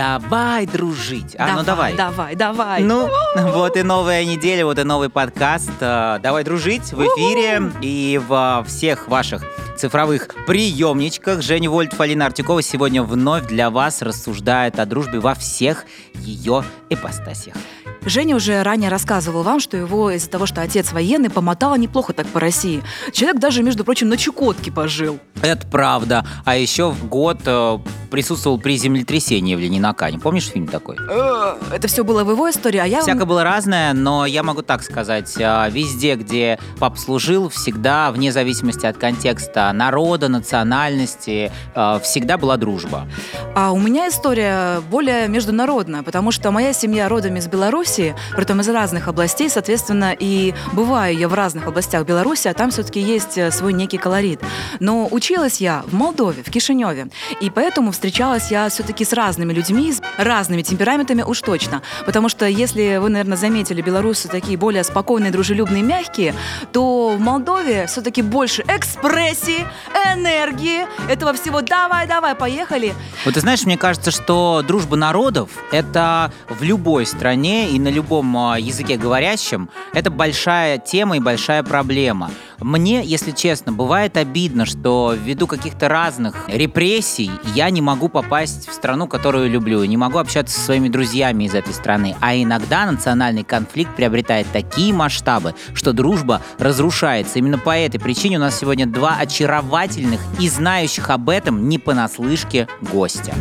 Давай дружить. А, ну давай. Давай, давай. Ну, вот и новая неделя, вот и новый подкаст. э, Давай дружить в эфире и во всех ваших цифровых приемничках. Женя Вольт, Алина Артюкова сегодня вновь для вас рассуждает о дружбе во всех ее ипостасях. Женя уже ранее рассказывал вам, что его из-за того, что отец военный, помотало неплохо так по России. Человек даже, между прочим, на Чукотке пожил. Это правда. А еще в год э, присутствовал при землетрясении в Ленинакане. Помнишь фильм такой? Э, Это все было в его истории, а я... Всякое было разное, но я могу так сказать, а, везде, где пап служил, всегда, вне зависимости от контекста народа, национальности, а, всегда была дружба. А у меня история более международная, потому что моя семья родом из Беларуси, притом из разных областей, соответственно, и бываю я в разных областях Беларуси, а там все-таки есть э, свой некий колорит. Но училась я в Молдове, в Кишиневе, и поэтому встречалась я все-таки с разными людьми, с разными темпераментами уж точно. Потому что, если вы, наверное, заметили, белорусы такие более спокойные, дружелюбные, мягкие, то в Молдове все-таки больше экспрессии, энергии, этого всего «давай-давай, поехали». Вот ты знаешь, мне кажется, что дружба народов — это в любой стране и на любом а, языке говорящем, это большая тема и большая проблема. Мне, если честно, бывает обидно, что ввиду каких-то разных репрессий я не могу попасть в страну, которую люблю, не могу общаться со своими друзьями из этой страны. А иногда национальный конфликт приобретает такие масштабы, что дружба разрушается. Именно по этой причине у нас сегодня два очаровательных и знающих об этом не понаслышке гостя.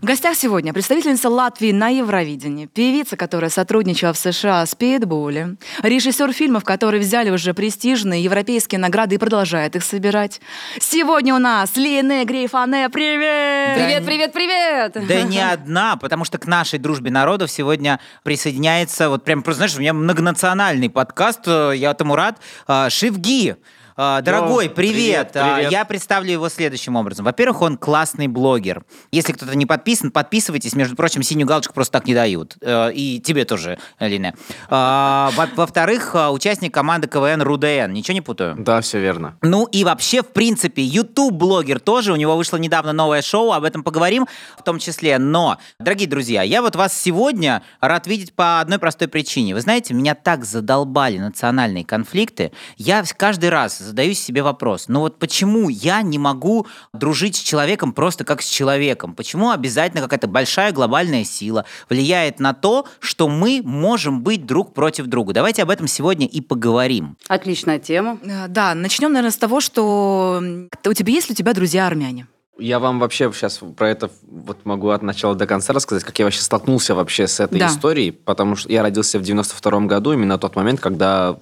В гостях сегодня представительница Латвии на Евровидении, певица, которая сотрудничала в США с Питбулем, режиссер фильмов, которые взяли уже престижные европейские награды и продолжает их собирать. Сегодня у нас Лине Грейфане, привет! Привет, привет, привет! Да не одна, потому что к нашей дружбе народов сегодня присоединяется, вот прям, просто, знаешь, у меня многонациональный подкаст, э, я этому рад, э, Шивги. Э, Дорогой, Йоу, привет. привет, А, привет. Я представлю его следующим образом. Во-первых, он классный блогер. Если кто-то не подписан, подписывайтесь. Между прочим, синюю галочку просто так не дают. Э, И тебе тоже, Лина. А, во- Во-вторых, э, участник команды КВН РУДН. Ничего не путаю? Да, все верно. Ну и вообще, в принципе, YouTube-блогер тоже. У него вышло недавно новое шоу, об этом поговорим в том числе. Но, дорогие друзья, я вот вас сегодня рад видеть по одной простой причине. Вы знаете, меня так задолбали национальные конфликты. Я каждый раз задаюсь себе вопрос. Ну вот почему я не могу дружить с человеком просто как с человеком? Почему обязательно какая-то большая глобальная сила влияет на то, что мы можем быть друг против друга? Давайте об этом сегодня и поговорим. Отличная тема. Э, Да, начнем, наверное, с того, что у тебя есть ли у тебя друзья армяне? Я вам вообще сейчас про это вот могу от начала до конца рассказать, как я вообще столкнулся вообще с этой Да. историей, потому что я родился в 92 году, именно тот момент, когда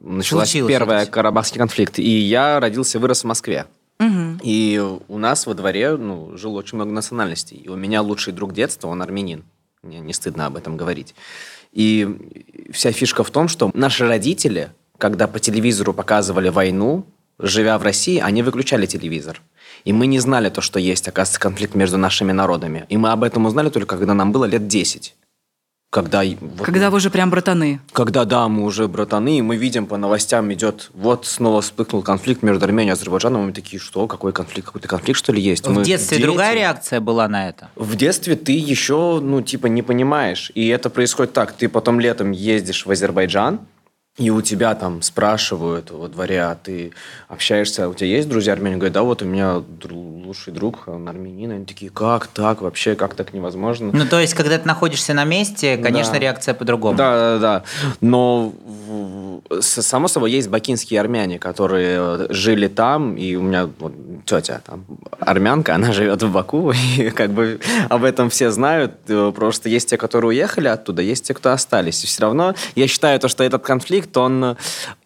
началась Случилось первая это. Карабахский конфликт. И я родился, вырос в Москве. Мгм. И у нас во дворе ну, жило очень много национальностей. И у меня лучший друг детства, он армянин. Мне не стыдно об этом говорить. И вся фишка в том, что наши родители, когда по телевизору показывали войну, живя в России, они выключали телевизор. И мы не знали то, что есть, оказывается, конфликт между нашими народами. И мы об этом узнали только, когда нам было лет 10. Когда, вот- Когда вы уже прям братаны. когда, да, мы уже братаны, и мы видим по новостям идет, вот снова вспыхнул конфликт между Арменией и Азербайджаном, и мы такие, что, какой конфликт, какой-то конфликт, что ли, есть? В Мы детстве дети. другая реакция была на это? В детстве ты еще, ну, типа, не понимаешь. И это происходит так. Ты потом летом ездишь в Азербайджан, и у тебя там спрашивают во дворе, а ты общаешься, у тебя есть друзья армяне? Говорят, да, вот у меня дру- лучший друг, он армянин. Они такие, как так вообще, как так невозможно? Ну, то есть, когда ты находишься на месте, конечно, Да. реакция по-другому. Да, да, да. Но само собой есть бакинские армяне, которые э, жили там, и у меня вот, тетя там армянка, она живет в Баку, и как бы об этом все знают. Э, Просто есть те, которые уехали оттуда, есть те, кто остались. И все равно я считаю то, что этот конфликт, он э,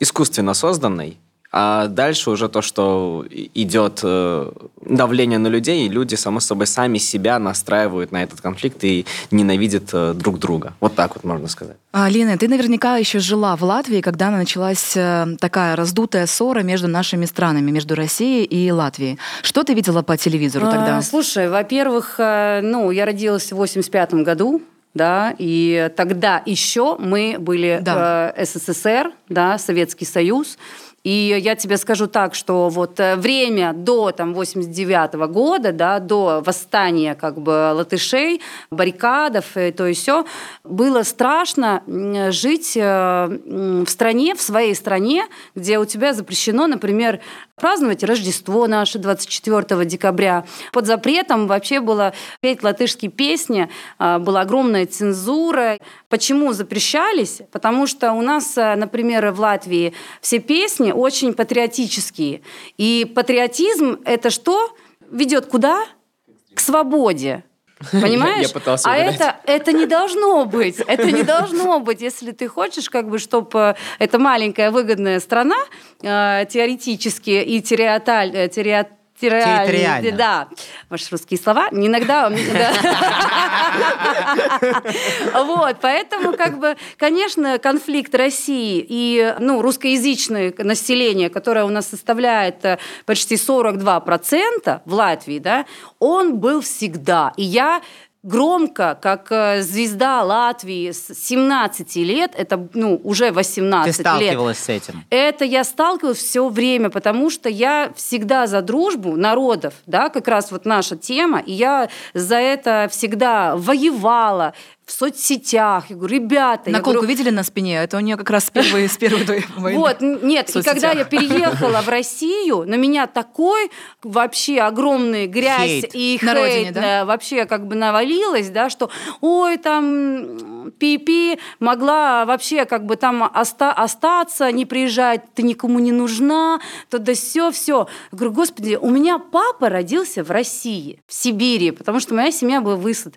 искусственно созданный. А дальше уже то, что идет э, давление на людей, и люди, само собой, сами себя настраивают на этот конфликт и ненавидят э, друг друга. Вот так вот можно сказать. А, Лина, ты наверняка еще жила в Латвии, когда началась э, такая раздутая ссора между нашими странами, между Россией и Латвией. Что ты видела по телевизору тогда? А, слушай, во-первых, ну, я родилась в 85 году, да, и тогда еще мы были Да. э, СССР, да, Советский Союз, И я тебе скажу так, что вот э, время до там 89 -го года, да, до восстания как бы латышей, баррикадов, и то и все, было страшно жить э, в стране, в своей стране, где у тебя запрещено, например, праздновать Рождество наше 24 декабря. Под запретом вообще было петь латышские песни, а, была огромная цензура. Почему запрещались? Потому что у нас, например, в Латвии все песни очень патриотические. И патриотизм – это что? Ведет куда? К свободе. Понимаешь? Я, я пытался а это, это не должно быть. Это не должно быть. Если ты хочешь, как бы, чтобы эта маленькая выгодная страна э, теоретически и териоталь, э, териот, Территориально. Да, ваши русские слова. Иногда... Вот, поэтому, как бы, конечно, конфликт России и ну, русскоязычное население, которое у нас составляет э, почти 42% в Латвии, да, он был всегда. И я громко, как э, звезда Латвии с 17 лет, это ну, уже 18 Ты лет. сталкивалась с этим? Это я сталкивалась все время, потому что я всегда за дружбу народов, да, как раз вот наша тема, и я за это всегда воевала, в соцсетях. Я говорю, ребята... Наколку говорю, видели на спине? Это у нее как раз с первой, с первой войны. вот, нет, и когда я переехала в Россию, на меня такой вообще огромный грязь Хейт. и На хейт родине, да? э, вообще как бы навалилась, да, что ой, там пи-пи могла вообще как бы там оста- остаться, не приезжать, ты никому не нужна, то да все, все. говорю, господи, у меня папа родился в России, в Сибири, потому что моя семья была высад.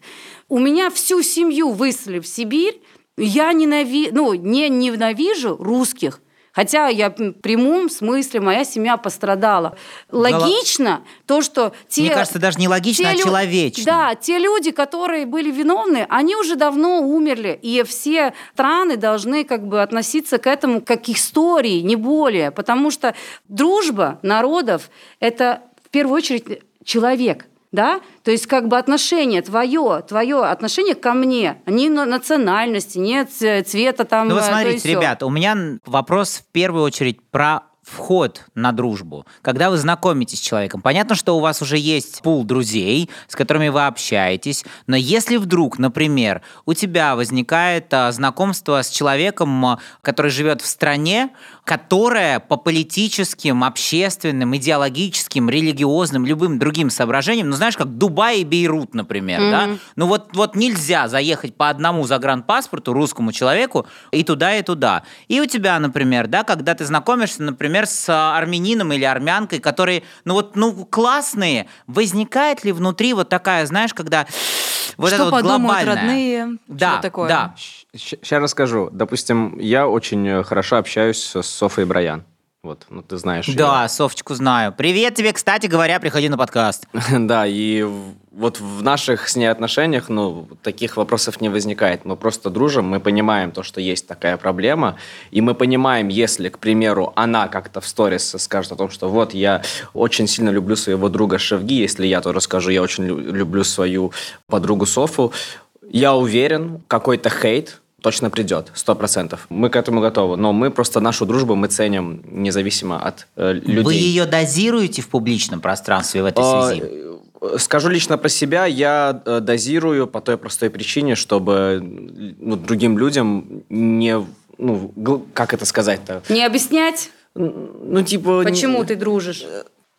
У меня всю семью выслали в Сибирь, я ненави... ну, не ненавижу русских, Хотя я в прямом смысле, моя семья пострадала. Логично то, что те... Мне кажется, даже не логично, а лю- человечно. Да, те люди, которые были виновны, они уже давно умерли. И все страны должны как бы относиться к этому как к истории, не более. Потому что дружба народов – это в первую очередь человек. Да? То есть как бы отношение твое, твое отношение ко мне, не на национальности, не цвета там. Ну вот э, и смотрите, сё. ребята, у меня вопрос в первую очередь про вход на дружбу. Когда вы знакомитесь с человеком, понятно, что у вас уже есть пул друзей, с которыми вы общаетесь, но если вдруг, например, у тебя возникает а, знакомство с человеком, а, который живет в стране, которая по политическим, общественным, идеологическим, религиозным, любым другим соображениям, ну знаешь, как Дубай и Бейрут, например, да? Ну вот, вот нельзя заехать по одному загранпаспорту русскому человеку и туда, и туда. И у тебя, например, да, когда ты знакомишься, например, с армянином или армянкой, которые, ну вот, ну классные, возникает ли внутри вот такая, знаешь, когда вот Что это вот подумают глобальное? родные? Да, Что такое? да. Сейчас расскажу. Допустим, я очень э, хорошо общаюсь с Софой Брайан. Вот, ну ты знаешь. Да, Софочку знаю. Привет тебе, кстати говоря, приходи на подкаст. Да, и вот в наших с ней отношениях, ну, таких вопросов не возникает. Мы просто дружим, мы понимаем то, что есть такая проблема, и мы понимаем, если, к примеру, она как-то в сторис скажет о том, что вот я очень сильно люблю своего друга Шевги, если я то расскажу, я очень лю- люблю свою подругу Софу, я уверен, какой-то хейт точно придет, сто процентов. Мы к этому готовы, но мы просто нашу дружбу мы ценим независимо от э, людей. Вы ее дозируете в публичном пространстве в этой А, связи? Э, Скажу лично про себя, я э, дозирую по той простой причине, чтобы ну, другим людям не, ну, как это сказать-то? Не объяснять, Ну, типа... почему не- ты дружишь.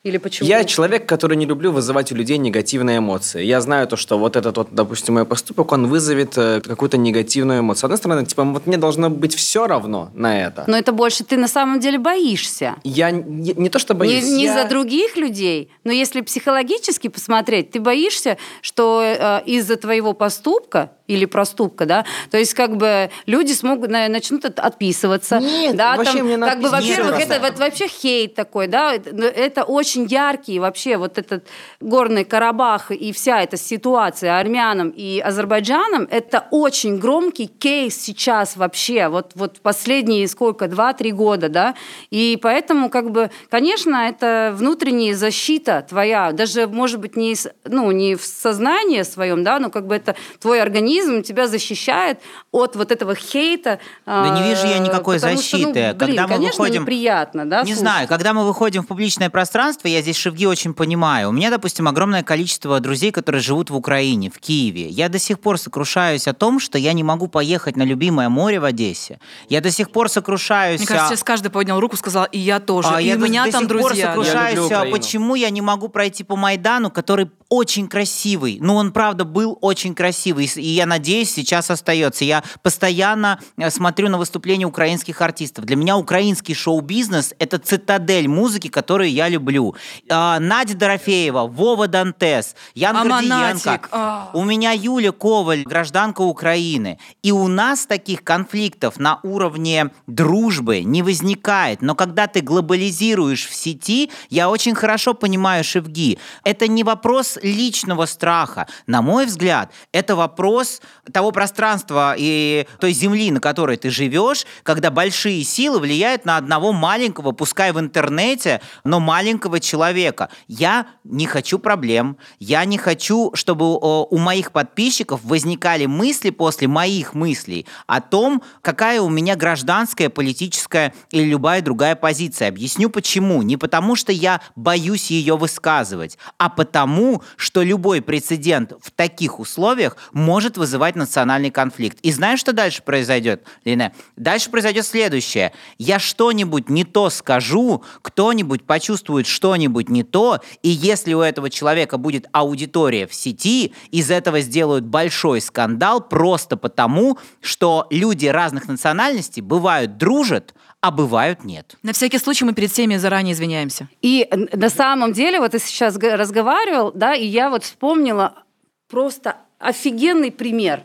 Или почему? Я человек, который не люблю вызывать у людей негативные эмоции. Я знаю то, что вот этот вот, допустим, мой поступок, он вызовет э, какую-то негативную эмоцию. С одной стороны, типа, вот мне должно быть все равно на это. Но это больше ты на самом деле боишься. Я не, не то что Не, боюсь, не я- за других людей, но если психологически посмотреть, ты боишься, что э, из-за твоего поступка или проступка, да, то есть как бы люди смогут на- начнут от- отписываться, Нет, да, вообще там, мне как бы, во-первых, это вот вообще хейт такой, да, это, очень яркий вообще вот этот горный Карабах и вся эта ситуация армянам и Азербайджаном, это очень громкий кейс сейчас вообще, вот вот последние сколько, два-три года, да, и поэтому как бы, конечно, это внутренняя защита твоя, даже может быть не, ну не в сознании своем, да, но как бы это твой организм феминизм тебя защищает от вот этого хейта. Да не вижу я никакой защиты. Что, ну, блин, когда мы конечно, выходим... неприятно, да? Не слушать. знаю, когда мы выходим в публичное пространство, я здесь Шевги очень понимаю. У меня, допустим, огромное количество друзей, которые живут в Украине, в Киеве. Я до сих пор сокрушаюсь о том, что я не могу поехать на любимое море в Одессе. Я до сих пор сокрушаюсь... Мне кажется, сейчас каждый поднял руку и сказал, и я тоже, а и я у до- меня до там сих пор сокрушаюсь, а Украину. почему я не могу пройти по Майдану, который очень красивый. Ну, он, правда, был очень красивый, и и я надеюсь, сейчас остается. Я постоянно э, смотрю на выступления украинских артистов. Для меня украинский шоу-бизнес — это цитадель музыки, которую я люблю. А, Надя Дорофеева, Вова Дантес, Ян Гордиенко. А. У меня Юля Коваль, гражданка Украины. И у нас таких конфликтов на уровне дружбы не возникает. Но когда ты глобализируешь в сети, я очень хорошо понимаю Шевги. Это не вопрос личного страха. На мой взгляд, это вопрос того пространства и той земли, на которой ты живешь, когда большие силы влияют на одного маленького, пускай в интернете, но маленького человека. Я не хочу проблем. Я не хочу, чтобы о, у моих подписчиков возникали мысли после моих мыслей о том, какая у меня гражданская, политическая или любая другая позиция. Объясню почему. Не потому, что я боюсь ее высказывать, а потому, что любой прецедент в таких условиях может вызывать национальный конфликт. И знаешь, что дальше произойдет, Лина? Дальше произойдет следующее. Я что-нибудь не то скажу, кто-нибудь почувствует что-нибудь не то, и если у этого человека будет аудитория в сети, из этого сделают большой скандал просто потому, что люди разных национальностей бывают дружат, а бывают нет. На всякий случай мы перед всеми заранее извиняемся. И на самом деле, вот ты сейчас разговаривал, да, и я вот вспомнила просто офигенный пример.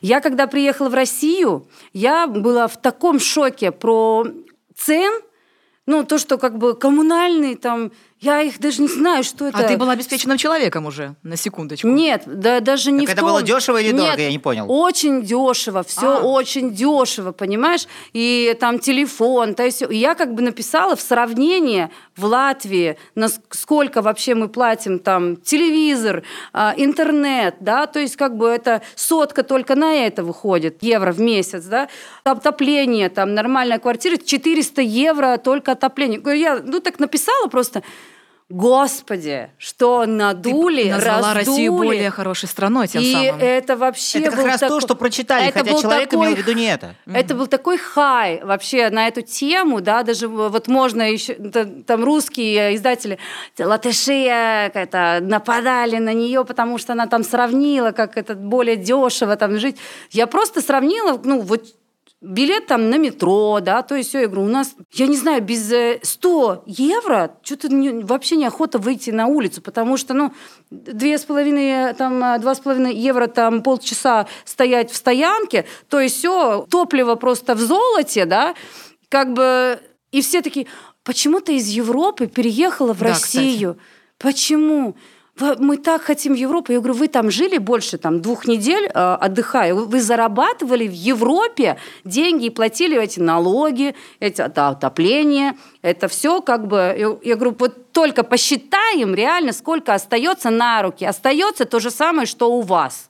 Я когда приехала в Россию, я была в таком шоке про цен, ну, то, что как бы коммунальные там, я их даже не знаю, что это. А ты была обеспеченным человеком уже, на секундочку. Нет, да, даже не Так в это том. было дешево или Нет, дорого? Я не понял. Очень дешево, все А. очень дешево, понимаешь? И там телефон, то есть я как бы написала в сравнение в Латвии, сколько вообще мы платим там телевизор, а, интернет, да, то есть как бы это сотка только на это выходит, евро в месяц, да, отопление, там нормальная квартира, 400 евро только отопление. Я, ну так написала просто, Господи, что надули, Ты назвала раздули. Россию более хорошей страной тем и самым. это вообще Это как раз то, такой- что прочитали, Это хотя человек такой имел в виду не это. Это был такой хай вообще на эту тему, да, даже вот можно еще, та- там русские издатели, латыши э, это, нападали на нее, потому что она там сравнила, как это более дешево там жить. Я просто сравнила, ну, вот билет там на метро, да, то есть все, я говорю, у нас, я не знаю, без э, 100 евро что-то не- вообще неохота выйти на улицу, потому что, ну, две с половиной, там, э, два с половиной евро, там, полчаса стоять в стоянке, то есть все, топливо просто в золоте, да, как бы, и все такие, почему ты из Европы переехала в Да, Россию? Почему? Мы так хотим в Европу. Я говорю, вы там жили больше там, двух недель, э, отдыхая. Вы- Вы зарабатывали в Европе деньги и платили эти налоги, эти да, отопление. Это все как бы... Я, я говорю, вот только посчитаем реально, сколько остается на руки. Остается то же самое, что у вас.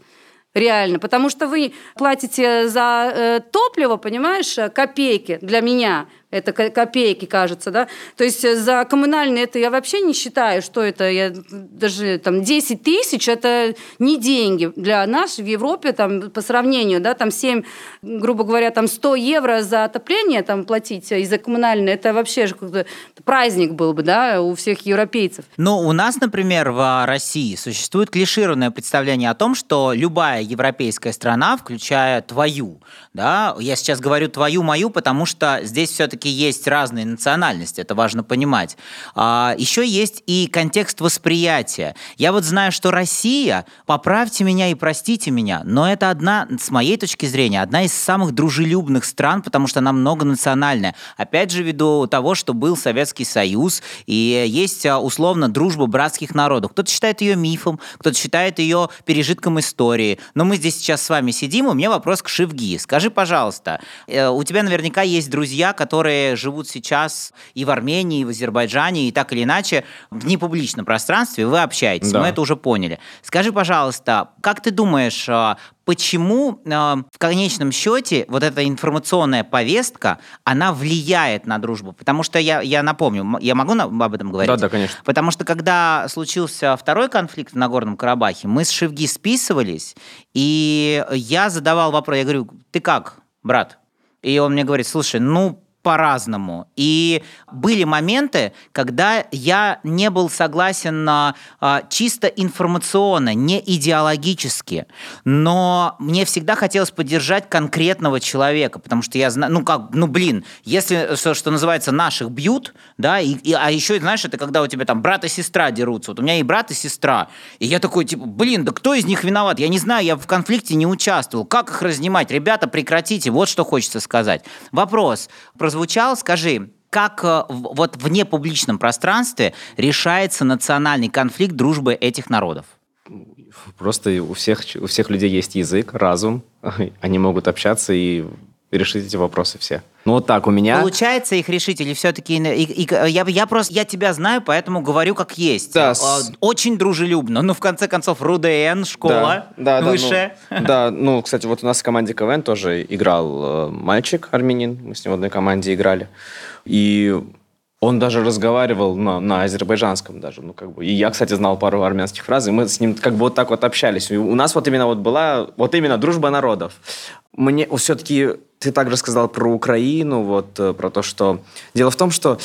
Реально, потому что вы платите за э, топливо, понимаешь, э, копейки для меня. Это ко- копейки, кажется, да. То есть э, за коммунальные это я вообще не считаю, что это я даже там 10 тысяч это не деньги для нас в Европе там по сравнению, да, там 7, грубо говоря, там 100 евро за отопление там платить и за коммунальное, это вообще же праздник был бы, да, у всех европейцев. Но у нас, например, в России существует клишированное представление о том, что любая европейская страна, включая твою, да, я сейчас говорю твою, мою, потому что здесь все-таки есть разные национальности, это важно понимать. А, еще есть и контекст восприятия. Я вот знаю, что Россия, поправьте меня и простите меня, но это одна, с моей точки зрения, одна из самых дружелюбных стран, потому что она многонациональная. Опять же, ввиду того, что был Советский Союз, и есть а, условно дружба братских народов. Кто-то считает ее мифом, кто-то считает ее пережитком истории. Но мы здесь сейчас с вами сидим, и у меня вопрос к Шивги. Скажи, пожалуйста, э, у тебя наверняка есть друзья, которые которые живут сейчас и в Армении, и в Азербайджане, и так или иначе в непубличном пространстве вы общаетесь. Да. Мы это уже поняли. Скажи, пожалуйста, как ты думаешь, а, почему э, в конечном счете вот эта информационная повестка, она влияет на дружбу? Потому что я, я напомню, я могу на- об этом говорить? Да, да, конечно. Потому что когда случился второй конфликт в Нагорном Карабахе, мы с Шевги списывались, и я задавал вопрос, я говорю, ты как, брат? И он мне говорит, слушай, ну, по-разному. И были моменты, когда я не был согласен на а, чисто информационно, не идеологически, но мне всегда хотелось поддержать конкретного человека, потому что я знаю, ну как, ну блин, если, что, что называется, наших бьют, да, и, и- а еще, знаешь, это когда у тебя там брат и сестра дерутся, вот у меня и брат, и сестра, и я такой, типа, блин, да кто из них виноват? Я не знаю, я в конфликте не участвовал, как их разнимать? Ребята, прекратите, вот что хочется сказать. Вопрос прозвучал, скажи, как э, вот в непубличном пространстве решается национальный конфликт дружбы этих народов? Просто у всех, у всех людей есть язык, разум. Они могут общаться и решить эти вопросы все. Ну вот так у меня... Получается их решить или все-таки... я, я просто... Я тебя знаю, поэтому говорю как есть. Да, Э, с- Очень дружелюбно. Ну, в конце концов, РУДН, школа да, да, высшая. ну, да, ну, кстати, вот у нас в команде КВН тоже играл э, мальчик армянин, мы с ним в одной команде играли. И он даже разговаривал на, на азербайджанском даже, ну, как бы. И я, кстати, знал пару армянских фраз, и мы с ним как бы вот так вот общались. И у нас вот именно вот была, вот именно дружба народов. Мне все-таки, ты также сказал про Украину, вот, э, про то, что... Дело в том, что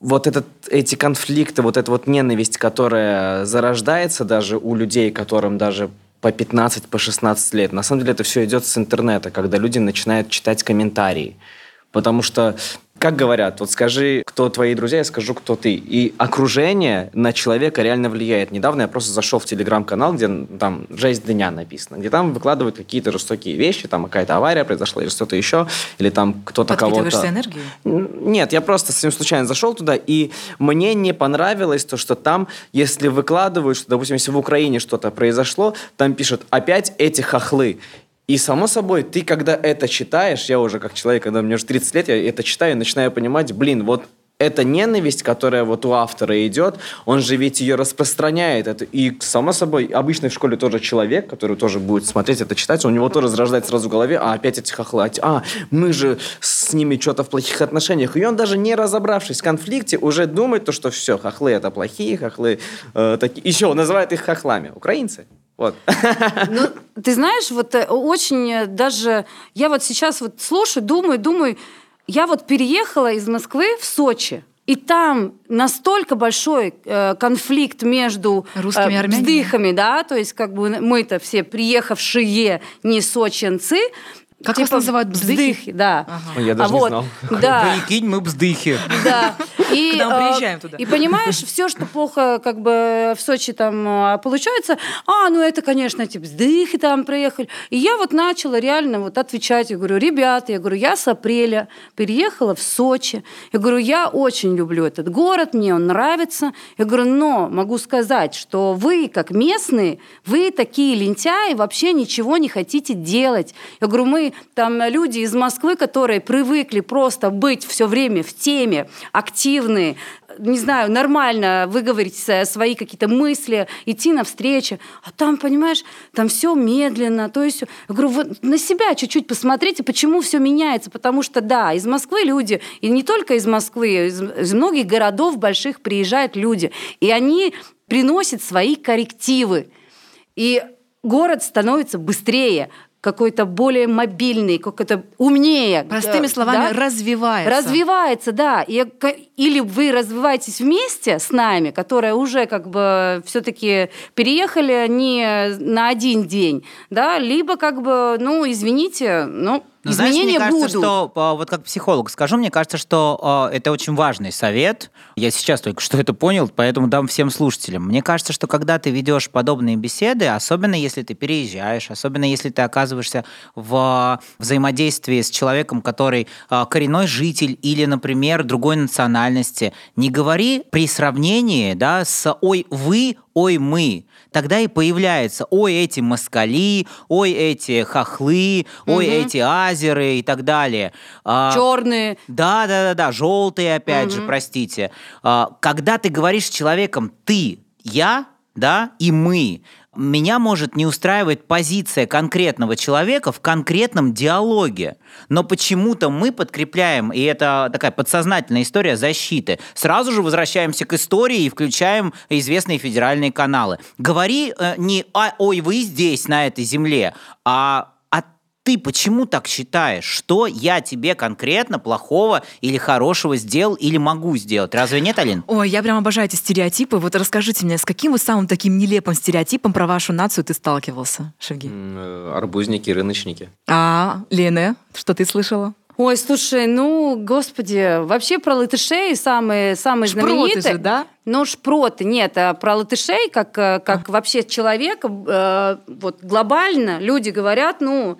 вот этот, эти конфликты, вот эта вот ненависть, которая зарождается даже у людей, которым даже по 15, по 16 лет, на самом деле это все идет с интернета, когда люди начинают читать комментарии. Потому что, как говорят, вот скажи, кто твои друзья, я скажу, кто ты. И окружение на человека реально влияет. Недавно я просто зашел в телеграм-канал, где там «Жесть дня» написано, где там выкладывают какие-то жестокие вещи, там какая-то авария произошла или что-то еще, или там кто-то кого-то... Н- Нет, я просто с ним случайно зашел туда, и мне не понравилось то, что там, если выкладывают, что, допустим, если в Украине что-то произошло, там пишут «опять эти хохлы». И, само собой, ты, когда это читаешь, я уже как человек, когда мне уже 30 лет, я это читаю и начинаю понимать, блин, вот эта ненависть, которая вот у автора идет, он же ведь ее распространяет. Это, и, само собой, обычный в школе тоже человек, который тоже будет смотреть это, читать, у него тоже зарождается сразу в голове, а опять эти хохлы, а, мы же с ними что-то в плохих отношениях. И он даже не разобравшись в конфликте, уже думает, то, что все, хохлы это плохие, хохлы э, такие. Еще он называет их хохлами. Украинцы. Вот. Ну, ты знаешь, вот э, очень э, даже... Я вот сейчас вот слушаю, думаю, думаю, я вот переехала из Москвы в Сочи, и там настолько большой э, конфликт между Русскими э, армянами? вздыхами, да, то есть как бы мы-то все приехавшие не сочинцы, Как вас называют, бздыхи? Бздыхи, да. Ага. Я даже а не вот, знал. Да. Прикинь, мы бздыхи. Да. И, Когда мы э, приезжаем туда. И понимаешь, все, что плохо как бы в Сочи там э, получается, а, ну это, конечно, типа, вздыхи там приехали. И я вот начала реально вот отвечать, я говорю, ребята, я говорю, я с апреля переехала в Сочи. Я говорю, я очень люблю этот город, мне он нравится. Я говорю, но могу сказать, что вы, как местные, вы такие лентяи, вообще ничего не хотите делать. Я говорю, мы там люди из Москвы, которые привыкли просто быть все время в теме, активные, не знаю, нормально выговорить свои какие-то мысли, идти навстречу. А там, понимаешь, там все медленно. То есть, я говорю, вот на себя чуть-чуть посмотрите, почему все меняется. Потому что, да, из Москвы люди, и не только из Москвы, из, из многих городов больших приезжают люди. И они приносят свои коррективы. И город становится быстрее, какой-то более мобильный, какой-то умнее. Простыми Да, словами, да? развивается. Развивается, да. И, или вы развиваетесь вместе с нами, которые уже как бы все-таки переехали не на один день, да, либо как бы, ну, извините, ну, Ну, знаешь, изменения мне кажется, будут. что, а, вот как психолог скажу, мне кажется, что а, это очень важный совет. Я сейчас только что это понял, поэтому дам всем слушателям. Мне кажется, что когда ты ведешь подобные беседы, особенно если ты переезжаешь, особенно если ты оказываешься в а, взаимодействии с человеком, который а, коренной житель или, например, другой национальности, не говори при сравнении да, с «ой, вы ой, мы, тогда и появляется ой, эти москали, ой, эти хохлы, ой, Мгм. эти азеры и так далее. А, Черные. да, да, да, да, желтые, опять же, Мгм. простите. А, Когда ты говоришь с человеком ты, я, да, и мы, меня может не устраивать позиция конкретного человека в конкретном диалоге. Но почему-то мы подкрепляем, и это такая подсознательная история защиты, сразу же возвращаемся к истории и включаем известные федеральные каналы. Говори э, не «А, «Ой, вы здесь, на этой земле», а «А ты почему так считаешь? Что я тебе конкретно плохого или хорошего сделал или могу сделать? Разве нет, Алин? Ой, я прям обожаю эти стереотипы. Вот расскажите мне, с каким вот самым таким нелепым стереотипом про вашу нацию ты сталкивался, Шевги? М, э, Арбузники, рыночники. А, Лена, что ты слышала? Ой, слушай, ну, господи, вообще про латышей самые, самые Шпроты знаменитые. же, да? Ну, шпроты, нет, а про латышей, как, э, как вообще человека, э, вот глобально люди говорят, ну,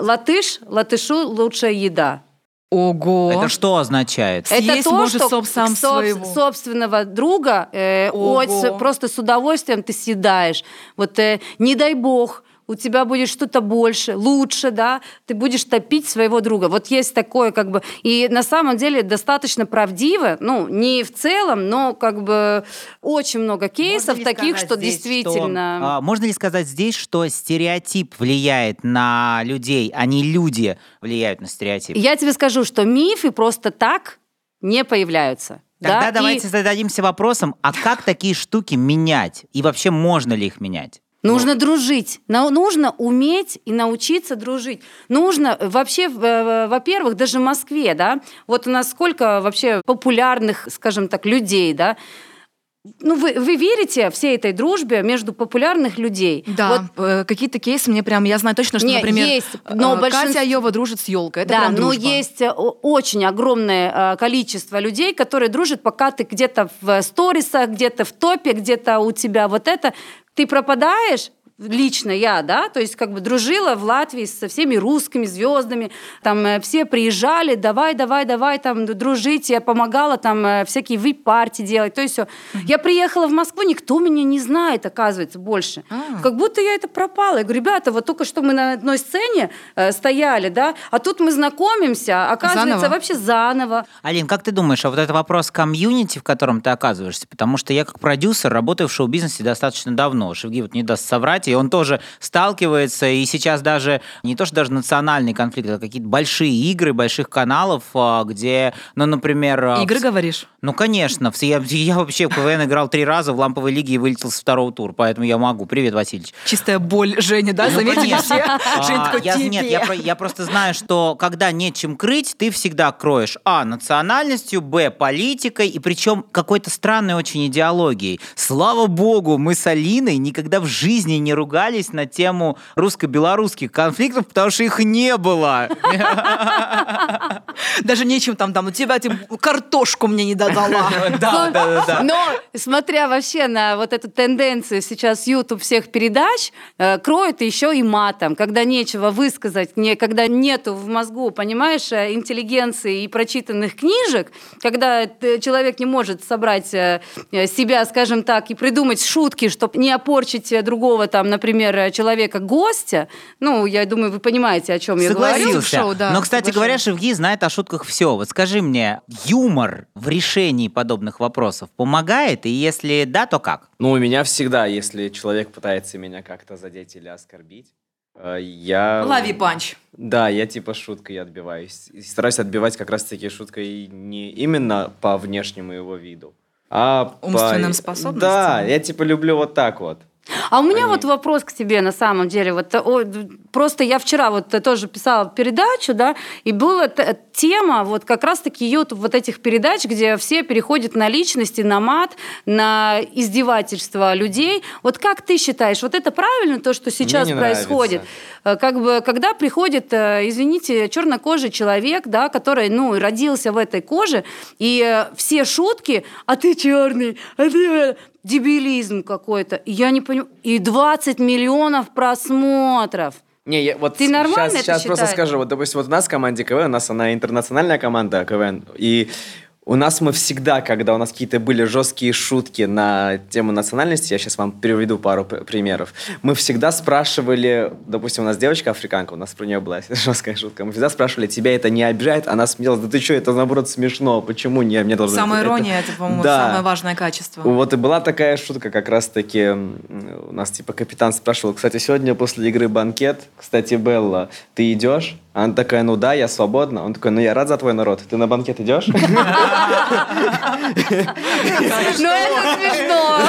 латыш, латышу лучшая еда. Ого. Это что означает? Съесть это то, может что соб- сам соб- своего. собственного друга э, от- просто с удовольствием ты съедаешь. Вот э, не дай бог, у тебя будет что-то больше, лучше, да, ты будешь топить своего друга. Вот есть такое как бы, и на самом деле достаточно правдиво, ну, не в целом, но как бы очень много кейсов таких, что действительно... что, а, можно ли сказать здесь, что стереотип влияет на людей, а не люди влияют на стереотип? Я тебе скажу, что мифы просто так не появляются. Тогда да, и- давайте зададимся вопросом, а как такие штуки менять? И вообще можно ли их менять? Нужно дружить. На- Нужно уметь и научиться дружить. Нужно э, вообще, э, во-первых, даже в Москве, да, вот у нас сколько вообще популярных, скажем так, людей, да, ну, вы, вы верите всей этой дружбе между популярных людей? Да, Вот э, какие-то кейсы мне прям, я знаю точно, что, Не, например, есть, но э, большинство- Катя Айова дружит с елкой. Это да, прям но дружба. есть э, очень огромное количество людей, которые дружат, пока ты где-то в сторисах, где-то в топе, где-то у тебя вот это, ты пропадаешь, лично я, да, то есть как бы дружила в Латвии со всеми русскими звездами, там э, все приезжали, давай, давай, давай, там дружить, я помогала там э, всякие вип-парти делать, то есть все. Я приехала в Москву, никто меня не знает, оказывается, больше. А. Как будто я это пропала. Я говорю, ребята, вот только что мы на одной сцене э, стояли, да, а тут мы знакомимся, оказывается, Заново? вообще заново. Алин, как ты думаешь, а вот это вопрос комьюнити, в котором ты оказываешься? Потому что я как продюсер работаю в шоу-бизнесе достаточно давно. Шевги вот не даст соврать, и он тоже сталкивается, и сейчас даже, не то что даже национальный конфликт, а какие-то большие игры больших каналов, а, где, ну, например... а, Игры в- говоришь? Ну, конечно. Я, я вообще в КВН играл три раза в ламповой лиге и вылетел с второго тура, поэтому я могу. Привет, Васильевич. Чистая боль Женя, да? Ну, Заметили все? А, такой, я, нет, я, я просто знаю, что когда нечем крыть, ты всегда кроешь а. национальностью, б. политикой, и причем какой-то странной очень идеологией. Слава богу, мы с Алиной никогда в жизни не ругались на тему русско-белорусских конфликтов, потому что их не было. Даже нечем там, там, у тебя картошку мне не додала. Да, да, да, да. Но, смотря вообще на вот эту тенденцию сейчас YouTube всех передач, э, кроет еще и матом, когда нечего высказать, не, когда нету в мозгу, понимаешь, э, интеллигенции и прочитанных книжек, когда т- человек не может собрать э, э, себя, скажем так, и придумать шутки, чтобы не опорчить э, другого, там, например, э, человека гостя. Ну, я думаю, вы понимаете, о чем я говорю. Согласился. Но, кстати говоря, Шевги знает о шутках все. Вот скажи мне, юмор в решении подобных вопросов помогает? И если да, то как? Ну, у меня всегда, если человек пытается меня как-то задеть или оскорбить, э, я... Лови панч. Да, я типа шуткой отбиваюсь. И стараюсь отбивать как раз-таки шуткой не именно по внешнему его виду, а по- Умственным способностям? Да, я типа люблю вот так вот. А у меня Они- вот вопрос к тебе на самом деле. Вот, о, просто я вчера вот тоже писала передачу, да, и была т- тема вот как раз-таки YouTube вот этих передач, где все переходят на личности, на мат, на издевательство людей. Вот как ты считаешь, вот это правильно то, что сейчас происходит? Э, Как бы, когда приходит, э, извините, чернокожий человек, да, который, ну, родился в этой коже, и э, все шутки, а ты черный, а ты... Дебилизм какой-то. И Я не понимаю. И 20 миллионов просмотров. Не, я, вот Ты нормально сейчас, это сейчас просто скажу, вот, допустим, вот у нас в команде КВН, у нас она интернациональная команда КВН, и У нас мы всегда, когда у нас какие-то были жесткие шутки на тему национальности, я сейчас вам приведу пару примеров, мы всегда спрашивали, допустим, у нас девочка африканка, у нас про нее была жесткая шутка, мы всегда спрашивали, тебя это не обижает? Она смеялась, да ты что, это наоборот смешно, почему не, мне должно Самая это- ирония это, по-моему, Да. самое важное качество. Вот и была такая шутка, как раз-таки у нас типа капитан спрашивал, кстати, сегодня после игры банкет, кстати, Белла, ты идешь? Она такая, ну да, я свободна. Он такой, ну я рад за твой народ. Ты на банкет идешь? Ну, это смешно.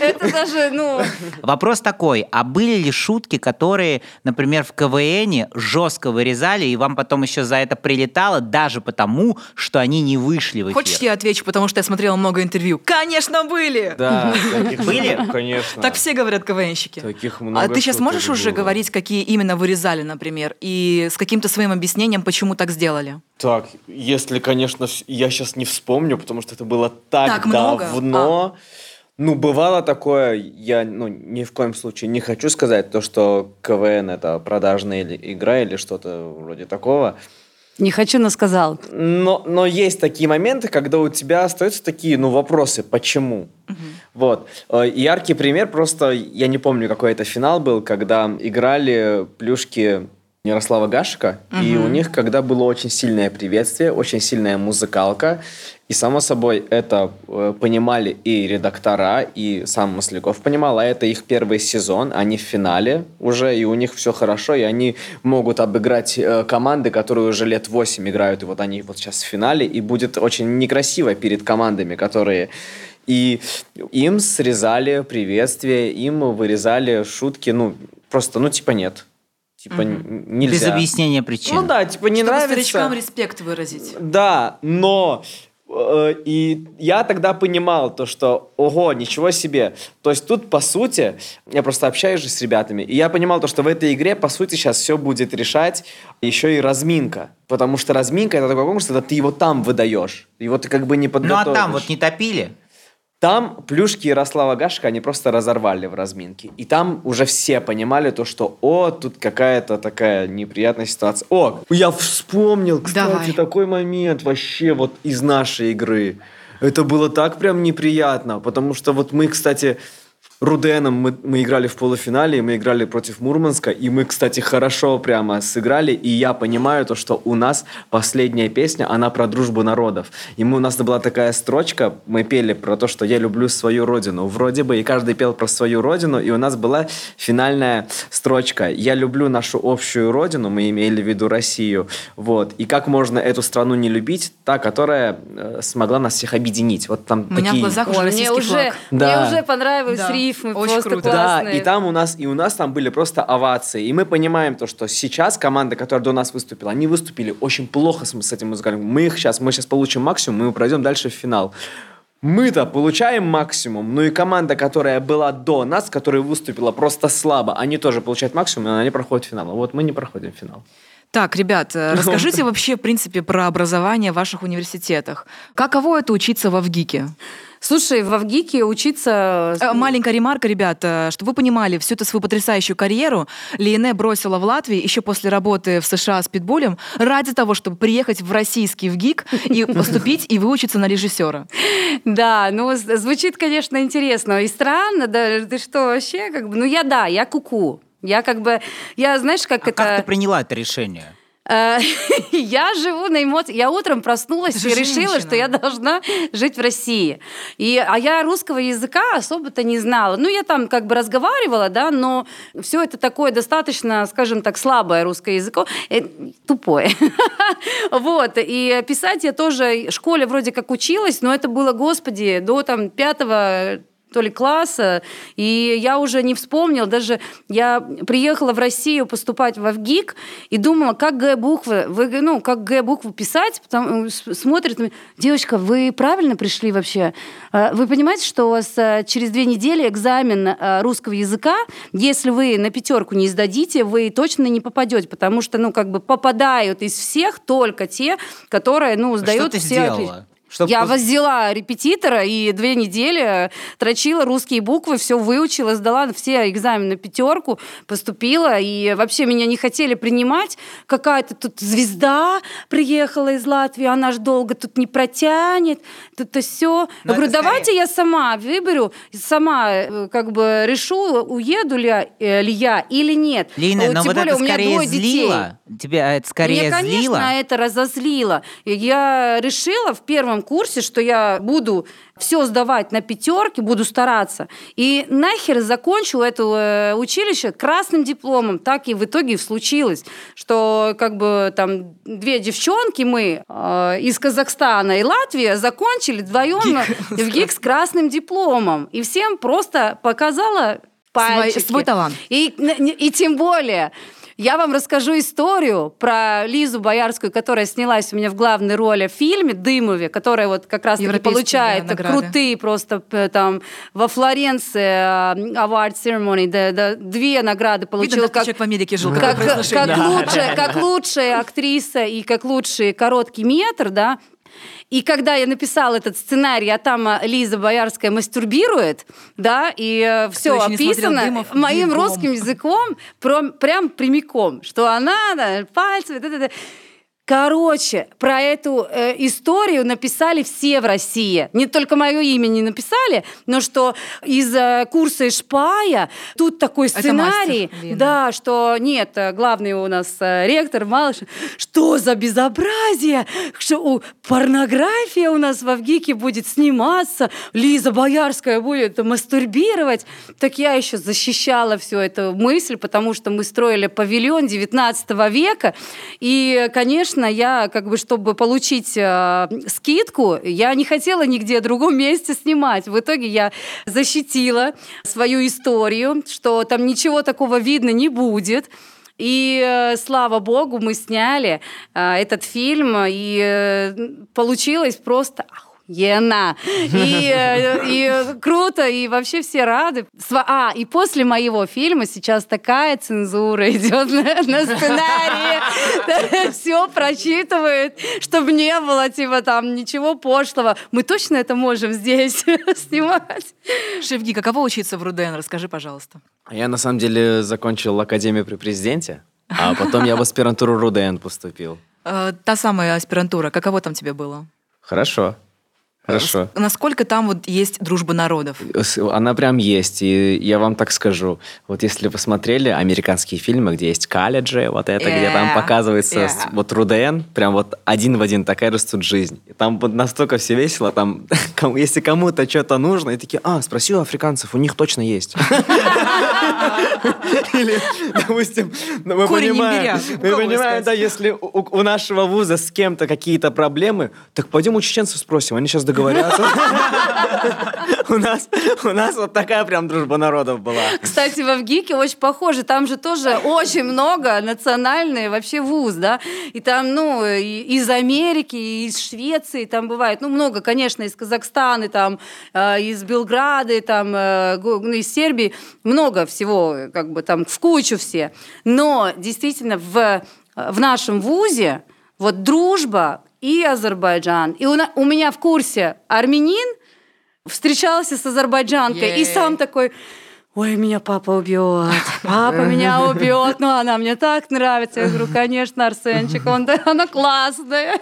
Это даже, ну... Вопрос такой, а были ли шутки, которые, например, в КВН жестко вырезали, и вам потом еще за это прилетало, даже потому, что они не вышли в эфир? Хочешь, я отвечу, потому что я смотрела много интервью? Конечно, были! Да. таких Были? Конечно. Так все говорят КВНщики. Таких А много ты сейчас можешь уже говорить, какие именно вырезали, например, и с каким-то своим объяснением, почему так сделали? Так, если, конечно, я сейчас не вспомню, потому что это было так, Так много? давно. Ну, бывало такое, я ну, ни в коем случае не хочу сказать то, что КВН это продажная или- игра или что-то вроде такого. Не хочу, но сказал. Но, но есть такие моменты, когда у тебя остаются такие, ну, вопросы, почему? Вот. Э, Яркий пример, просто я не помню, какой это финал был, когда играли плюшки Ярослава Гашика, и у них, когда было очень сильное приветствие, очень сильная музыкалка, и, само собой, это э, понимали и редактора, и сам Масляков понимал, а это их первый сезон, они в финале уже, и у них все хорошо, и они могут обыграть э, команды, которые уже лет 8 играют, и вот они вот сейчас в финале, и будет очень некрасиво перед командами, которые... И им срезали приветствие, им вырезали шутки, ну, просто, ну, типа нет. Типа н- нельзя. Без объяснения причин. Ну да, типа не Чтобы нравится. старичкам респект выразить. Да, но э, и я тогда понимал то, что ого, ничего себе. То есть тут, по сути, я просто общаюсь же с ребятами, и я понимал то, что в этой игре, по сути, сейчас все будет решать еще и разминка. Потому что разминка это такой конкурс, когда ты его там выдаешь. Его ты как бы не Ну подготовишь. а там вот не топили? Там плюшки Ярослава Гашика они просто разорвали в разминке. И там уже все понимали то, что о, тут какая-то такая неприятная ситуация. О, я вспомнил, кстати, Давай. такой момент вообще вот из нашей игры. Это было так прям неприятно, потому что вот мы, кстати, Руденом мы, мы играли в полуфинале, мы играли против Мурманска, и мы, кстати, хорошо прямо сыграли, и я понимаю то, что у нас последняя песня, она про дружбу народов. И мы, у нас была такая строчка, мы пели про то, что я люблю свою родину, вроде бы, и каждый пел про свою родину, и у нас была финальная строчка «Я люблю нашу общую родину», мы имели в виду Россию, вот, и как можно эту страну не любить, та, которая э, смогла нас всех объединить. Вот там У меня в такие... глазах уже мне российский уже, флаг. Да. мне уже понравились Да. Рифмы, Очень просто круто. Да, классные. и там у нас, и у нас там были просто овации. И мы понимаем то, что сейчас команда, которая до нас выступила, они выступили очень плохо с, с этим музыкальным. Мы их сейчас, мы сейчас получим максимум, мы пройдем дальше в финал. Мы-то получаем максимум, но и команда, которая была до нас, которая выступила просто слабо, они тоже получают максимум, и они проходят финал. А вот мы не проходим финал. Так, ребят, э, расскажите вообще, в принципе, про образование в ваших университетах. Каково это учиться во ВГИКе? Слушай, в Авгике учиться... Э, Маленькая ремарка, ребята, чтобы вы понимали, всю эту свою потрясающую карьеру Лиене бросила в Латвии еще после работы в США с питбулем ради того, чтобы приехать в российский ВГИК и поступить и выучиться на режиссера. Да, ну звучит, конечно, интересно и странно, да, ты что вообще, как бы, ну я да, я куку. Я как бы, я, знаешь, как А это... как ты приняла это решение? Э, Я живу на эмоциях. Я утром проснулась Ты и решила, что я должна жить в России. И, а я русского языка особо-то не знала. Ну, я там как бы разговаривала, да, но все это такое достаточно, скажем так, слабое русское языко, э, тупое. Вот. И писать я тоже в школе вроде как училась, но это было, господи, до там пятого то ли класса, и я уже не вспомнила, даже я приехала в Россию поступать в ВГИК и думала, как Г буквы, вы, ну, как Г букву писать, потом с- смотрит, на меня, девочка, вы правильно пришли вообще? Э, Вы понимаете, что у вас э, через две недели экзамен э, русского языка, если вы на пятерку не сдадите, вы точно не попадете, потому что, ну, как бы попадают из всех только те, которые, ну, сдают Что ты все сделала? Чтоб Я пос- взяла репетитора и две недели трочила русские буквы, все выучила, сдала все экзамены пятерку, поступила, и вообще меня не хотели принимать. Какая-то тут звезда приехала из Латвии, она же долго тут не протянет, тут-то все. Но Я говорю, скорее- давайте я сама выберу, сама э, как бы решу, уеду ли, я- э, ли я или нет. Лина, но Тем вот более это у меня скорее двое детей. Тебя это скорее Меня, конечно, злило. это разозлило. Я решила в первом курсе, что я буду все сдавать на пятерки, буду стараться. И нахер закончу это э, училище красным дипломом. Так и в итоге случилось, что как бы там две девчонки мы э, из Казахстана и Латвии закончили вдвоем в ГИК с красным дипломом. И всем просто показала Свой, пальчики. свой талант. И, и тем более, я вам расскажу историю про Лизу Боярскую, которая снялась у меня в главной роли в фильме «Дымове», которая вот как раз таки получает да, награды. крутые просто п- там во Флоренции э, award ceremony, да, да, две награды Видно, получила как как, человек в Америке жил. как, произношение. как лучшая, как лучшая актриса и как лучший короткий метр, да. И когда я написала этот сценарий, а там а, Лиза Боярская мастурбирует, да, и все не смотрел описано «Дымов» моим бегом. русским языком, прям, прям прямиком, что она да, пальцами, да-да-да. Короче, про эту э, историю написали все в России. Не только мое имя не написали, но что из э, курса Ишпая тут такой сценарий, мастер, да, что нет, э, главный у нас э, ректор Малыш, что за безобразие, что у- порнография у нас в Авгике будет сниматься, Лиза Боярская будет мастурбировать. Так я еще защищала всю эту мысль, потому что мы строили павильон 19 века, и, конечно, я, как бы, чтобы получить э, скидку, я не хотела нигде в другом месте снимать. В итоге я защитила свою историю, что там ничего такого видно не будет. И э, слава богу, мы сняли э, этот фильм, и э, получилось просто охуенно. И, э, и круто, и вообще все рады. А, и после моего фильма сейчас такая цензура идет на, на сценарии. Все прочитывают, чтобы не было типа там ничего пошлого. Мы точно это можем здесь снимать. Шевги, каково учиться в Руден? Расскажи, пожалуйста. Я на самом деле закончил академию при президенте, а потом я в аспирантуру РУДН поступил. Э, та самая аспирантура, каково там тебе было? Хорошо. Хорошо. Насколько там вот есть дружба народов? Она прям есть, и я вам так скажу. Вот если посмотрели американские фильмы, где есть колледжи, вот это, где там Yeah, показывается yeah. с- вот РУДН, прям вот один в один такая растут жизнь. И там вот настолько все весело, там, если кому-то что-то нужно, и такие, а, спроси у африканцев, у них точно есть. Или, допустим, ну, мы понимаем, мы понимаем, да, если у нашего вуза с кем-то какие-то проблемы, так пойдем у чеченцев спросим, они сейчас договорятся. У нас, у нас вот такая прям дружба народов была. Кстати, в Авгике очень похоже. Там же тоже очень много национальный вообще вуз, да. И там, ну, из Америки, из Швеции там бывает. Ну, много, конечно, из Казахстана, там, э, из Белграда, там, э, ну, из Сербии. Много всего, как бы там, в кучу все. Но действительно в, в нашем вузе вот дружба и Азербайджан. И у, на- у меня в курсе армянин, встречался с азербайджанкой, и сам такой, ой, меня папа убьет, папа меня убьет, ну она мне так нравится. Я говорю, конечно, Арсенчик, он, она классная.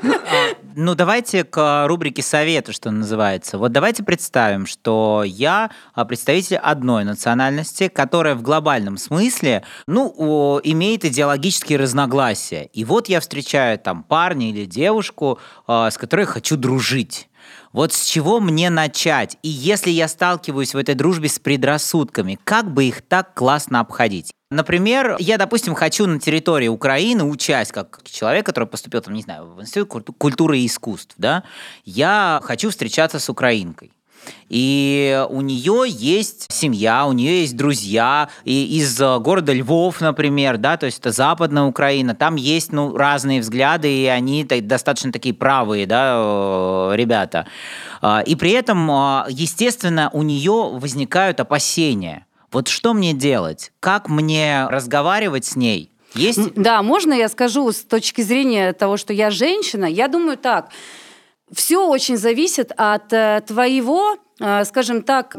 Ну, давайте к рубрике совета, что называется. Вот давайте представим, что я а, представитель одной национальности, которая в глобальном смысле, ну, имеет идеологические разногласия. И вот я встречаю там парня или девушку, а, с которой хочу дружить. Вот с чего мне начать? И если я сталкиваюсь в этой дружбе с предрассудками, как бы их так классно обходить? Например, я, допустим, хочу на территории Украины, учась как человек, который поступил, там, не знаю, в Институт культу- культуры и искусств, да, я хочу встречаться с украинкой. И у нее есть семья, у нее есть друзья и из э, города Львов, например, да, то есть это западная Украина. Там есть ну, разные взгляды, и они та- достаточно такие правые, да, э, ребята. А, И при этом, а, естественно, у нее возникают опасения. Вот что мне делать? Как мне разговаривать с ней? Есть? Да, можно я скажу с точки зрения того, что я женщина? Я думаю так. Все очень зависит от э, твоего э, скажем так,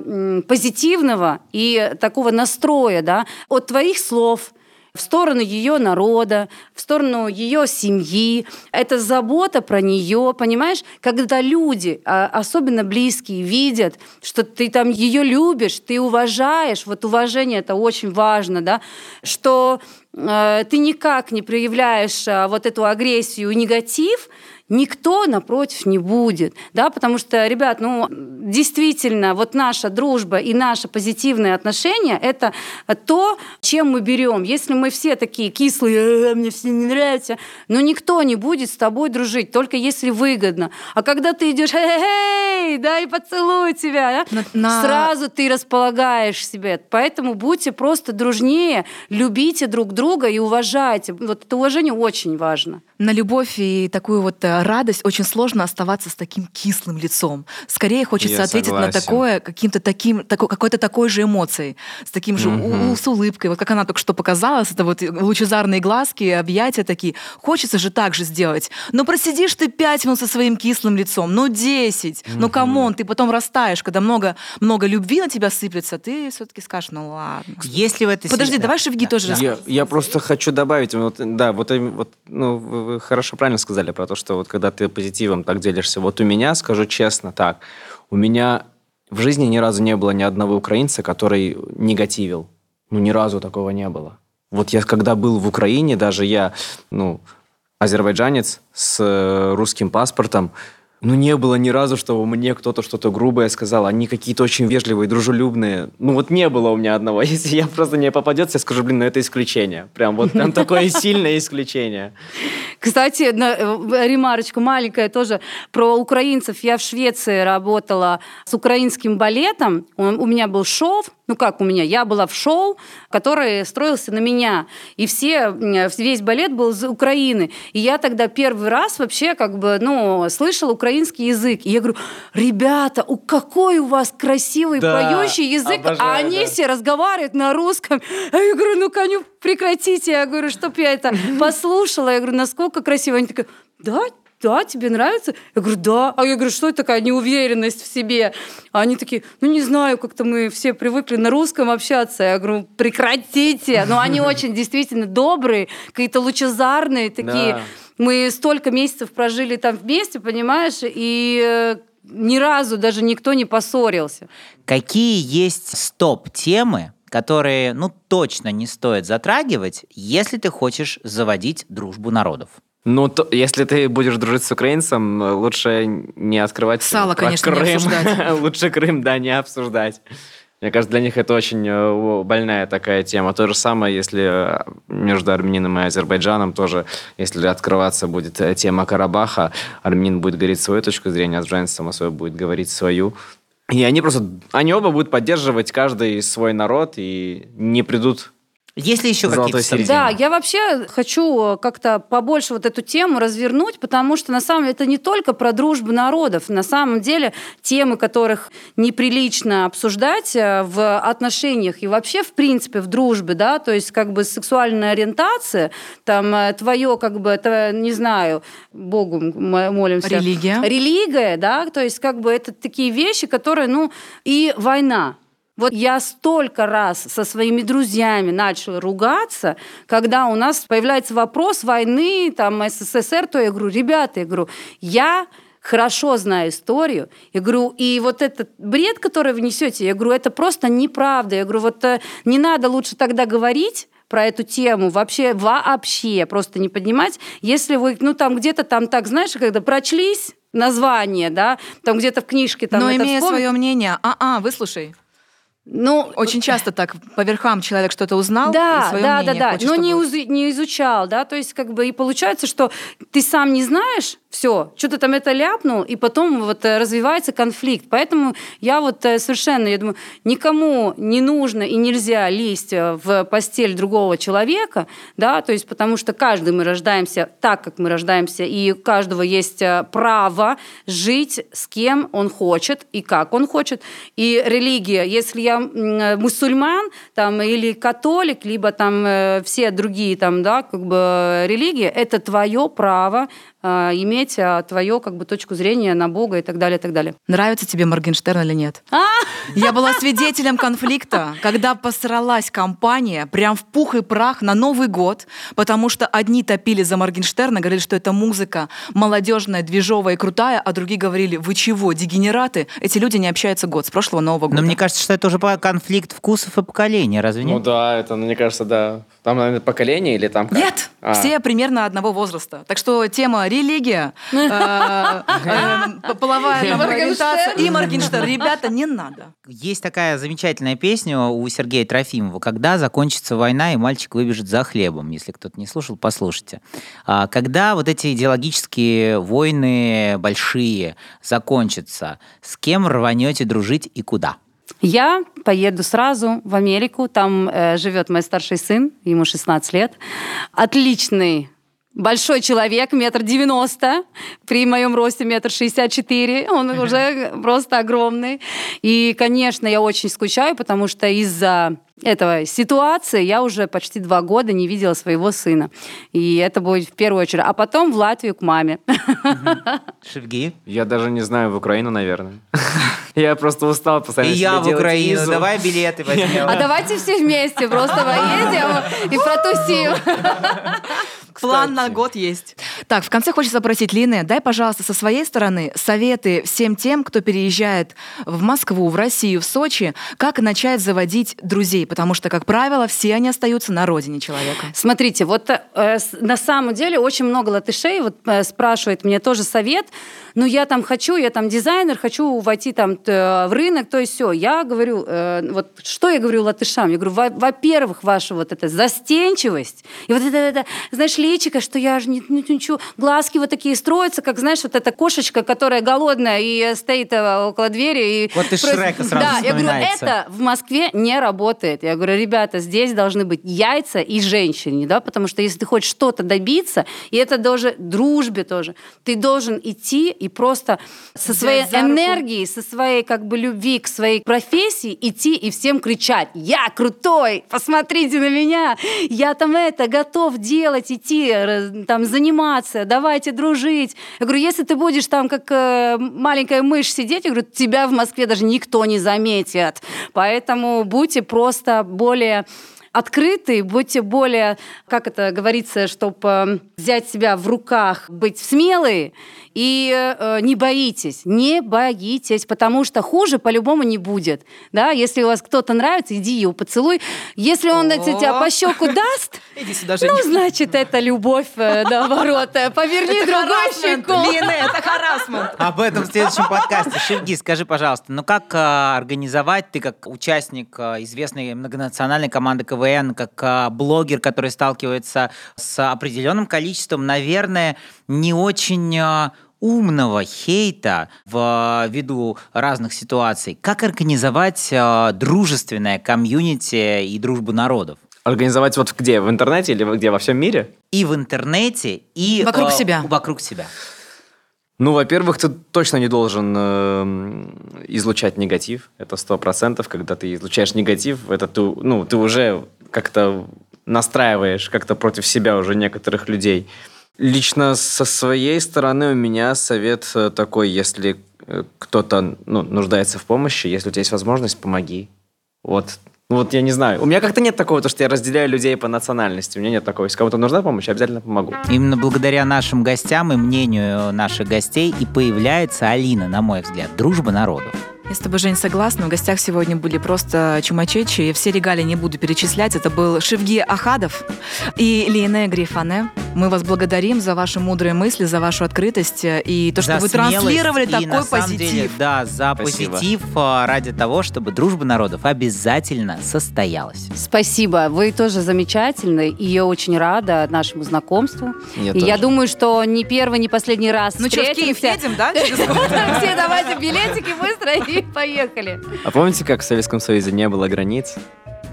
позитивного и такого настроя, да, от твоих слов, в сторону ее народа, в сторону ее семьи. Это забота про нее, понимаешь? Когда люди, а, особенно близкие, видят, что ты там ее любишь, ты уважаешь, вот уважение это очень важно, да, что э, ты никак не проявляешь э, вот эту агрессию негатив, никто напротив не будет, да, потому что, ребят, ну, действительно, вот наша дружба и наше позитивное отношение – это то, чем мы берем. Если мы все такие кислые, э, мне все не нравится, но никто не будет с тобой дружить, только если выгодно. А когда ты идешь, эй, да, и поцелуй тебя, да, на... сразу ты располагаешь себе. Поэтому будьте просто дружнее, любите друг друга и уважайте. Вот это уважение очень важно. На любовь и такую вот э, радость очень сложно оставаться с таким кислым лицом. Скорее хочется Я ответить согласен. на такое каким-то таким, такой, какой-то такой же эмоцией, с таким же, угу. с улыбкой. Вот как она только что показала, это вот лучезарные глазки, объятия такие. Хочется же так же сделать. Но просидишь ты пять минут со своим кислым лицом, ну десять, угу. ну come on, ты потом растаешь, когда много, много любви на тебя сыплется, ты все-таки скажешь, ну ладно. Если в этой Подожди, давай Шевги да. тоже я, я просто хочу добавить, вот, да, вот, вот ну, вы хорошо правильно сказали про то, что вот когда ты позитивом так делишься. Вот у меня, скажу честно, так, у меня в жизни ни разу не было ни одного украинца, который негативил. Ну, ни разу такого не было. Вот я когда был в Украине, даже я, ну, азербайджанец с э, русским паспортом, ну, не было ни разу, чтобы мне кто-то что-то грубое сказал. Они какие-то очень вежливые, дружелюбные. Ну, вот не было у меня одного. Если я просто не попадется, я скажу, блин, ну это исключение. Прям вот прям такое сильное исключение. Кстати, на, э, ремарочка маленькая тоже про украинцев. Я в Швеции работала с украинским балетом. У меня был шоу, ну как у меня, я была в шоу, который строился на меня, и все, весь балет был из Украины. И я тогда первый раз вообще как бы, ну, слышала украинский язык. И я говорю, ребята, у какой у вас красивый да, поющий язык, а обожаю, а они да. все разговаривают на русском. А я говорю, ну, коню, прекратите. Я говорю, чтоб я это послушала. Я говорю, насколько красиво. Они такие, да, да, тебе нравится? Я говорю, да. А я говорю, что это такая неуверенность в себе? А они такие, ну не знаю, как-то мы все привыкли на русском общаться. Я говорю, прекратите. Но они очень действительно добрые, какие-то лучезарные такие. Да. Мы столько месяцев прожили там вместе, понимаешь, и э, ни разу даже никто не поссорился. Какие есть стоп-темы, которые, ну, точно не стоит затрагивать, если ты хочешь заводить дружбу народов? Ну, то, если ты будешь дружить с украинцем, лучше не открывать Сало, конечно, Крым. не обсуждать. лучше Крым, да, не обсуждать. Мне кажется, для них это очень э, больная такая тема. То же самое, если э, между армянином и Азербайджаном тоже, если открываться будет э, тема Карабаха, армянин будет говорить свою точку зрения, азербайджанец, само собой, будет говорить свою. И они просто, они оба будут поддерживать каждый свой народ и не придут есть ли еще какие-то Да, я вообще хочу как-то побольше вот эту тему развернуть, потому что на самом деле это не только про дружбу народов. На самом деле темы, которых неприлично обсуждать э, в отношениях и вообще в принципе в дружбе, да, то есть как бы сексуальная ориентация, там э, твое как бы, это, не знаю, Богу молимся. Религия. Религия, да, то есть как бы это такие вещи, которые, ну, и война. Вот я столько раз со своими друзьями начала ругаться, когда у нас появляется вопрос войны, там, СССР, то я говорю, ребята, я говорю, я хорошо знаю историю. Я говорю, и вот этот бред, который вы несете, я говорю, это просто неправда. Я говорю, вот э, не надо лучше тогда говорить, про эту тему вообще вообще просто не поднимать. Если вы, ну там где-то там так, знаешь, когда прочлись название, да, там где-то в книжке там. Но имея вспом... свое мнение, а-а, выслушай. Ну, очень часто так по верхам человек что-то узнал, да, и да, да, да, хочет, но чтобы... не, уз... не изучал, да, то есть как бы и получается, что ты сам не знаешь, все, что-то там это ляпнул, и потом вот э, развивается конфликт. Поэтому я вот э, совершенно, я думаю, никому не нужно и нельзя лезть э, в постель другого человека, да, то есть потому что каждый мы рождаемся так, как мы рождаемся, и у каждого есть право жить с кем он хочет и как он хочет. И религия, если я мусульман, там или католик, либо там э, все другие там, да, как бы религии, это твое право э, иметь э, твою как бы точку зрения на Бога и так далее, и так далее. Нравится тебе Моргенштерн или нет? Я была свидетелем конфликта, когда посралась компания прям в пух и прах на Новый год, потому что одни топили за Моргенштерна, говорили, что это музыка молодежная, движовая и крутая, а другие говорили, вы чего, дегенераты? Эти люди не общаются год, с прошлого Нового года. Но мне кажется, что это уже конфликт вкусов и поколения, разве Ну нет? да, это, мне кажется, да. Там, наверное, поколение или там как? Нет, А. все примерно одного возраста. Так что тема религия, э, э, половая там ориентация и Моргенштерн. Ребята, не надо. Есть такая замечательная песня у Сергея Трофимова «Когда закончится война, и мальчик выбежит за хлебом». Если кто-то не слушал, послушайте. А, Когда вот эти идеологические войны большие закончатся, с кем рванете дружить и куда? Я поеду сразу в Америку. Там э, живет мой старший сын, ему 16 лет. Отличный Большой человек, метр девяносто, при моем росте метр шестьдесят четыре, он уже просто огромный. И, конечно, я очень скучаю, потому что из-за этого ситуации я уже почти два года не видела своего сына. И это будет в первую очередь. А потом в Латвию к маме. Шевги? Я даже не знаю, в Украину, наверное. Я просто устал И постоянно я себе в Украину. визу. Давай билеты возьмем. А давайте все вместе просто поедем и протусим. План на год есть. Так, в конце хочется спросить, Лине, дай, пожалуйста, со своей стороны советы всем тем, кто переезжает в Москву, в Россию, в Сочи, как начать заводить друзей, потому что, как правило, все они остаются на родине человека. Смотрите, вот э, на самом деле очень много латышей вот э, спрашивает мне тоже совет. Ну, я там хочу, я там дизайнер, хочу войти там т- в рынок, то есть все. Я говорю, э, вот что я говорю латышам? Я говорю, во- во-первых, ваша вот эта застенчивость, и вот это, это знаешь, личико, что я же не, не- ничего, глазки вот такие строятся, как, знаешь, вот эта кошечка, которая голодная и э, стоит э, около двери. И Вот из просит- Шрека сразу Да, я говорю, это в Москве не работает. Я говорю, ребята, здесь должны быть яйца и женщине, да, потому что если ты хочешь что-то добиться, и это даже дружбе тоже, ты должен идти и просто со своей энергией, со своей как бы любви к своей профессии идти и всем кричать, я крутой, посмотрите на меня, я там это готов делать, идти, раз- там заниматься, давайте дружить. Я говорю, если ты будешь там как э, маленькая мышь сидеть, я говорю, тебя в Москве даже никто не заметит. Поэтому будьте просто более открыты, будьте более, как это говорится, чтобы взять себя в руках, быть смелые и э, не боитесь, не боитесь, потому что хуже по-любому не будет. Да? Если у вас кто-то нравится, иди его поцелуй. Если он О. тебя по щеку даст, Иди сюда, ну, значит, это любовь, э, наоборот. Э, Поверни другой щеку. Лине, это харасмент. Об этом в следующем подкасте. Шевги, скажи, пожалуйста, ну как организовать, ты как участник известной многонациональной команды КВН, как а, блогер, который сталкивается с определенным количеством, наверное, не очень а, умного хейта в а, виду разных ситуаций. Как организовать дружественное комьюнити и дружбу народов? Организовать вот где? В интернете или где? Во всем мире? И в интернете, и Вокруг а, себя. Вокруг себя. Ну, во-первых, ты точно не должен э, излучать негатив. Это сто процентов. Когда ты излучаешь негатив, это ты, ну, ты уже как-то настраиваешь как-то против себя уже некоторых людей. Лично со своей стороны у меня совет э, такой, если э, кто-то ну, нуждается в помощи, если у тебя есть возможность, помоги. Вот. Ну вот я не знаю. У меня как-то нет такого, то, что я разделяю людей по национальности. У меня нет такого. Если кому-то нужна помощь, я обязательно помогу. Именно благодаря нашим гостям и мнению наших гостей и появляется Алина, на мой взгляд, дружба народов. Я с тобой, Жень, согласна. В гостях сегодня были просто чумачечи. Все регалии не буду перечислять. Это был Шевги Ахадов и Лине Грифане. Мы вас благодарим за ваши мудрые мысли, за вашу открытость и то, что За вы транслировали и, такой на самом позитив. деле, да, за Спасибо. позитив а, ради того, чтобы дружба народов обязательно состоялась. Спасибо, вы тоже замечательны, и я очень рада нашему знакомству. Я и я думаю, что не первый, не последний раз Ну что, в Киев встретимся. едем, да? Все давайте билетики быстро и поехали. А помните, как в Советском Союзе не было границ?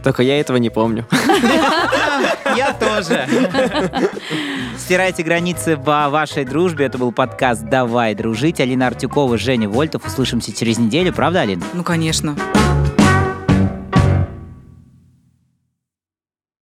Только я этого не помню. Я тоже. Стирайте границы во вашей дружбе. Это был подкаст «Давай дружить». Алина Артюкова, Женя Вольтов. Услышимся через неделю. Правда, Алина? Ну, конечно.